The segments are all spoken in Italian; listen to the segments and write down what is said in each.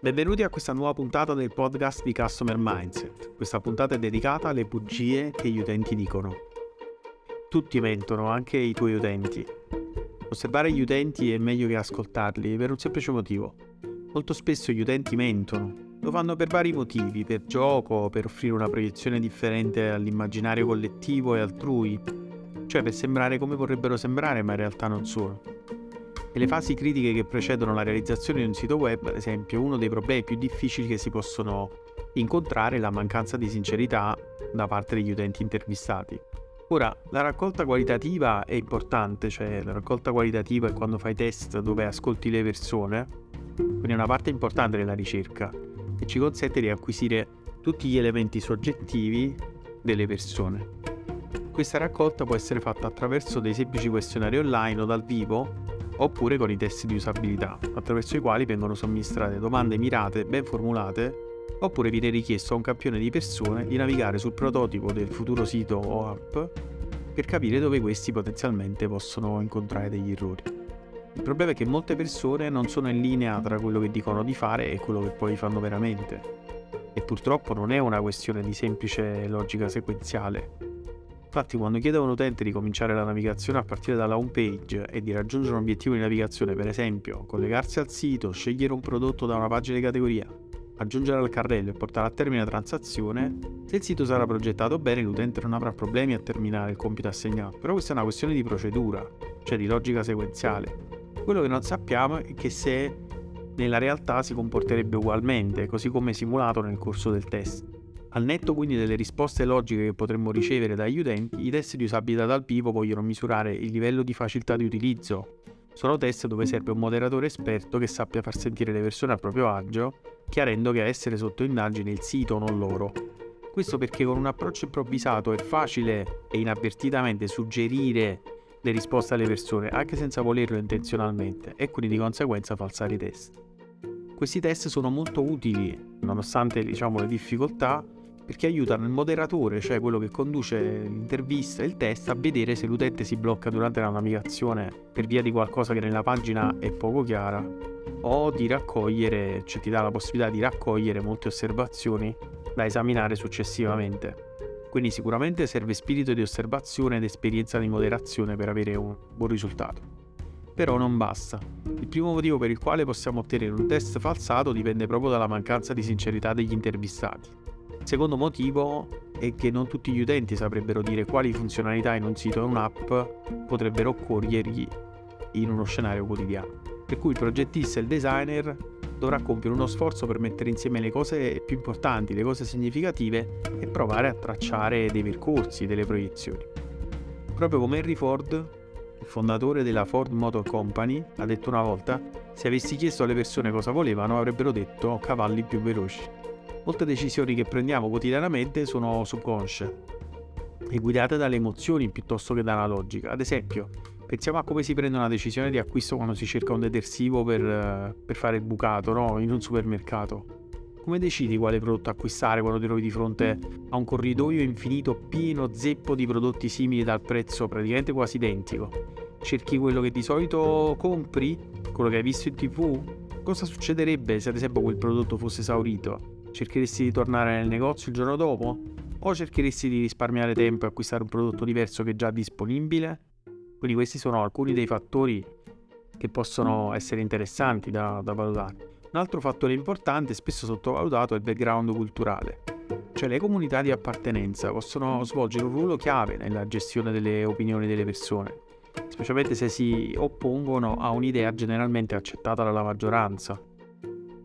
Benvenuti a questa nuova puntata del podcast di Customer Mindset. Questa puntata è dedicata alle bugie che gli utenti dicono. Tutti mentono, anche i tuoi utenti. Osservare gli utenti è meglio che ascoltarli per un semplice motivo. Molto spesso gli utenti mentono. Lo fanno per vari motivi, per gioco, per offrire una proiezione differente all'immaginario collettivo e altrui, cioè per sembrare come vorrebbero sembrare ma in realtà non sono. Nelle fasi critiche che precedono la realizzazione di un sito web, ad esempio, uno dei problemi più difficili che si possono incontrare è la mancanza di sincerità da parte degli utenti intervistati. Ora, la raccolta qualitativa è importante, cioè la raccolta qualitativa è quando fai test dove ascolti le persone, quindi è una parte importante della ricerca e ci consente di acquisire tutti gli elementi soggettivi delle persone. Questa raccolta può essere fatta attraverso dei semplici questionari online o dal vivo oppure con i test di usabilità, attraverso i quali vengono somministrate domande mirate, ben formulate, oppure viene richiesto a un campione di persone di navigare sul prototipo del futuro sito o app per capire dove questi potenzialmente possono incontrare degli errori. Il problema è che molte persone non sono in linea tra quello che dicono di fare e quello che poi fanno veramente. E purtroppo non è una questione di semplice logica sequenziale, Infatti quando chiedo a un utente di cominciare la navigazione a partire dalla home page e di raggiungere un obiettivo di navigazione, per esempio collegarsi al sito, scegliere un prodotto da una pagina di categoria, aggiungere al carrello e portare a termine la transazione, se il sito sarà progettato bene l'utente non avrà problemi a terminare il compito assegnato. Però questa è una questione di procedura, cioè di logica sequenziale. Quello che non sappiamo è che se nella realtà si comporterebbe ugualmente, così come simulato nel corso del test. Al netto quindi delle risposte logiche che potremmo ricevere dagli utenti, i test di usabilità dal vivo vogliono misurare il livello di facilità di utilizzo. Sono test dove serve un moderatore esperto che sappia far sentire le persone a proprio agio, chiarendo che a essere sotto indagine il sito, non loro. Questo perché con un approccio improvvisato è facile e inavvertitamente suggerire le risposte alle persone, anche senza volerlo intenzionalmente, e quindi di conseguenza falsare i test. Questi test sono molto utili, nonostante diciamo, le difficoltà, perché aiutano il moderatore, cioè quello che conduce l'intervista e il test, a vedere se l'utente si blocca durante la navigazione per via di qualcosa che nella pagina è poco chiara o di raccogliere, cioè ti dà la possibilità di raccogliere molte osservazioni da esaminare successivamente. Quindi sicuramente serve spirito di osservazione ed esperienza di moderazione per avere un buon risultato. Però non basta. Il primo motivo per il quale possiamo ottenere un test falsato dipende proprio dalla mancanza di sincerità degli intervistati. Secondo motivo è che non tutti gli utenti saprebbero dire quali funzionalità in un sito o un'app potrebbero occorrergli in uno scenario quotidiano. Per cui il progettista e il designer dovrà compiere uno sforzo per mettere insieme le cose più importanti, le cose significative e provare a tracciare dei percorsi, delle proiezioni. Proprio come Henry Ford, il fondatore della Ford Motor Company, ha detto una volta, se avessi chiesto alle persone cosa volevano avrebbero detto cavalli più veloci. Molte decisioni che prendiamo quotidianamente sono subconsce e guidate dalle emozioni piuttosto che dalla logica. Ad esempio, pensiamo a come si prende una decisione di acquisto quando si cerca un detersivo per, per fare il bucato no? in un supermercato. Come decidi quale prodotto acquistare quando ti trovi di fronte a un corridoio infinito pieno zeppo di prodotti simili dal prezzo praticamente quasi identico? Cerchi quello che di solito compri? Quello che hai visto in tv? Cosa succederebbe se ad esempio quel prodotto fosse esaurito? Cercheresti di tornare nel negozio il giorno dopo? O cercheresti di risparmiare tempo e acquistare un prodotto diverso che è già disponibile? Quindi questi sono alcuni dei fattori che possono essere interessanti da, da valutare. Un altro fattore importante, spesso sottovalutato, è il background culturale. Cioè le comunità di appartenenza possono svolgere un ruolo chiave nella gestione delle opinioni delle persone, specialmente se si oppongono a un'idea generalmente accettata dalla maggioranza.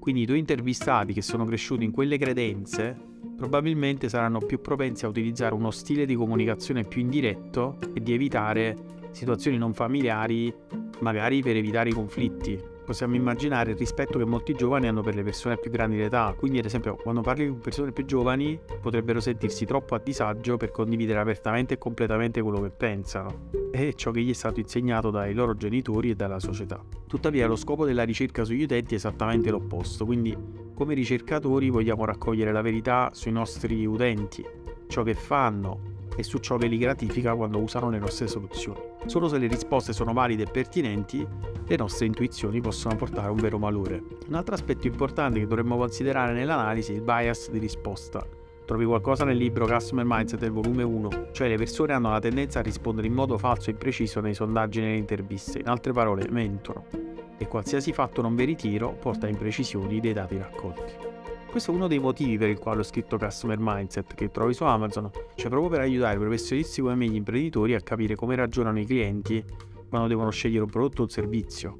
Quindi i tuoi intervistati che sono cresciuti in quelle credenze probabilmente saranno più propensi a utilizzare uno stile di comunicazione più indiretto e di evitare situazioni non familiari, magari per evitare i conflitti possiamo immaginare il rispetto che molti giovani hanno per le persone più grandi d'età. Quindi, ad esempio, quando parli con persone più giovani, potrebbero sentirsi troppo a disagio per condividere apertamente e completamente quello che pensano. E ciò che gli è stato insegnato dai loro genitori e dalla società. Tuttavia, lo scopo della ricerca sugli utenti è esattamente l'opposto. Quindi, come ricercatori, vogliamo raccogliere la verità sui nostri utenti, ciò che fanno, e su ciò che li gratifica quando usano le nostre soluzioni. Solo se le risposte sono valide e pertinenti, le nostre intuizioni possono portare un vero valore. Un altro aspetto importante che dovremmo considerare nell'analisi è il bias di risposta. Trovi qualcosa nel libro Customer Mindset del volume 1, cioè le persone hanno la tendenza a rispondere in modo falso e impreciso nei sondaggi e nelle interviste, in altre parole mentono, e qualsiasi fatto non veritiero porta a imprecisioni dei dati raccolti. Questo è uno dei motivi per il quale ho scritto Customer Mindset che trovi su Amazon, cioè proprio per aiutare professionisti come me, gli imprenditori, a capire come ragionano i clienti quando devono scegliere un prodotto o un servizio.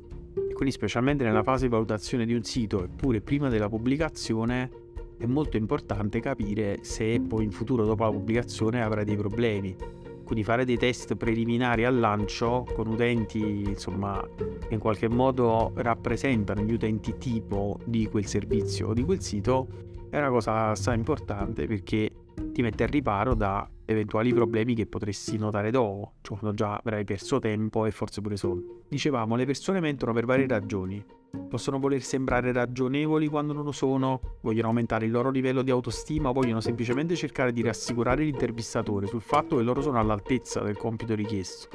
E quindi specialmente nella fase di valutazione di un sito eppure prima della pubblicazione è molto importante capire se poi in futuro dopo la pubblicazione avrai dei problemi quindi fare dei test preliminari al lancio con utenti insomma che in qualche modo rappresentano gli utenti tipo di quel servizio o di quel sito è una cosa assai importante perché ti mette al riparo da eventuali problemi che potresti notare dopo, cioè quando già avrai perso tempo e forse pure soldi. Dicevamo, le persone mentono per varie ragioni. Possono voler sembrare ragionevoli quando non lo sono, vogliono aumentare il loro livello di autostima o vogliono semplicemente cercare di rassicurare l'intervistatore sul fatto che loro sono all'altezza del compito richiesto.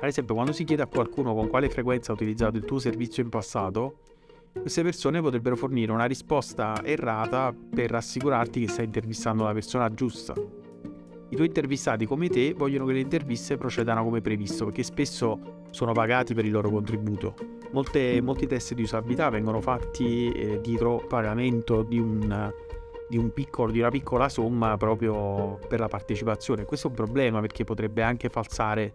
Ad esempio, quando si chiede a qualcuno con quale frequenza ha utilizzato il tuo servizio in passato, queste persone potrebbero fornire una risposta errata per rassicurarti che stai intervistando la persona giusta. I tuoi intervistati come te vogliono che le interviste procedano come previsto perché spesso sono pagati per il loro contributo. Molte, molti test di usabilità vengono fatti eh, dietro pagamento di, un, di, un piccolo, di una piccola somma proprio per la partecipazione. Questo è un problema perché potrebbe anche falsare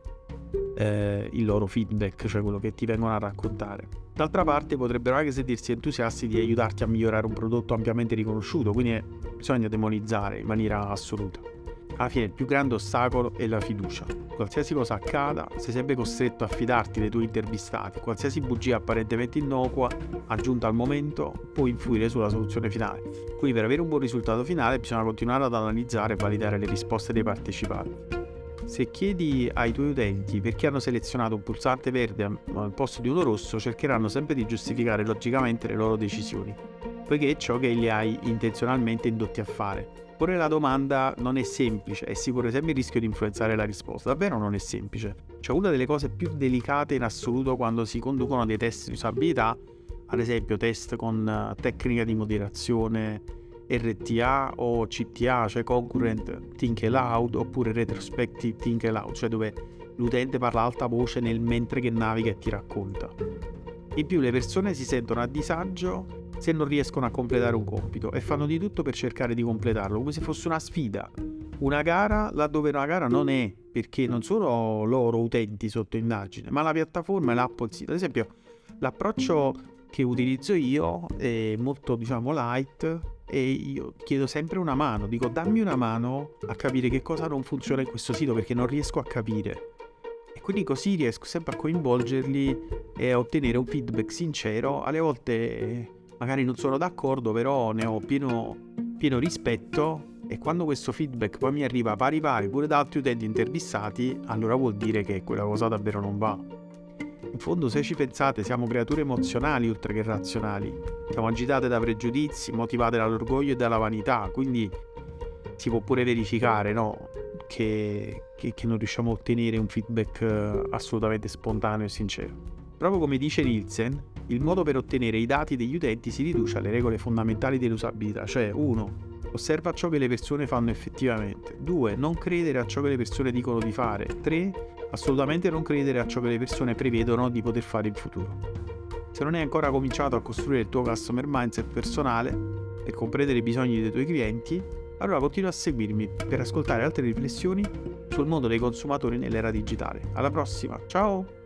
eh, il loro feedback, cioè quello che ti vengono a raccontare. D'altra parte potrebbero anche sentirsi entusiasti di aiutarti a migliorare un prodotto ampiamente riconosciuto, quindi bisogna demonizzare in maniera assoluta alla fine il più grande ostacolo è la fiducia. Qualsiasi cosa accada, sei sempre costretto a fidarti dei tuoi intervistati. Qualsiasi bugia apparentemente innocua, aggiunta al momento, può influire sulla soluzione finale. Quindi per avere un buon risultato finale bisogna continuare ad analizzare e validare le risposte dei partecipanti. Se chiedi ai tuoi utenti perché hanno selezionato un pulsante verde al posto di uno rosso, cercheranno sempre di giustificare logicamente le loro decisioni, poiché è ciò che li hai intenzionalmente indotti a fare. Porre la domanda non è semplice e si corre sempre il rischio di influenzare la risposta. Davvero non è semplice. Cioè, una delle cose più delicate in assoluto quando si conducono dei test di usabilità, ad esempio test con eh, tecnica di moderazione, RTA o CTA, cioè Concurrent Think Aloud, oppure Retrospective Think Aloud, cioè dove l'utente parla a alta voce nel mentre che naviga e ti racconta. In più le persone si sentono a disagio se non riescono a completare un compito e fanno di tutto per cercare di completarlo, come se fosse una sfida, una gara laddove una gara non è, perché non sono loro utenti sotto indagine, ma la piattaforma e l'app. Ad esempio, l'approccio che utilizzo io è molto, diciamo, light e io chiedo sempre una mano, dico dammi una mano a capire che cosa non funziona in questo sito perché non riesco a capire. E quindi così riesco sempre a coinvolgerli e a ottenere un feedback sincero, alle volte magari non sono d'accordo, però ne ho pieno, pieno rispetto e quando questo feedback poi mi arriva pari pari pure da altri utenti intervistati, allora vuol dire che quella cosa davvero non va. In fondo, se ci pensate, siamo creature emozionali oltre che razionali. Siamo agitate da pregiudizi, motivate dall'orgoglio e dalla vanità, quindi si può pure verificare, no? Che, che, che non riusciamo a ottenere un feedback eh, assolutamente spontaneo e sincero. Proprio come dice Nielsen, il modo per ottenere i dati degli utenti si riduce alle regole fondamentali dell'usabilità, cioè 1. Osserva ciò che le persone fanno effettivamente. 2. Non credere a ciò che le persone dicono di fare. 3. Assolutamente non credere a ciò che le persone prevedono di poter fare in futuro. Se non hai ancora cominciato a costruire il tuo customer mindset personale per comprendere i bisogni dei tuoi clienti, allora continua a seguirmi per ascoltare altre riflessioni sul mondo dei consumatori nell'era digitale. Alla prossima, ciao!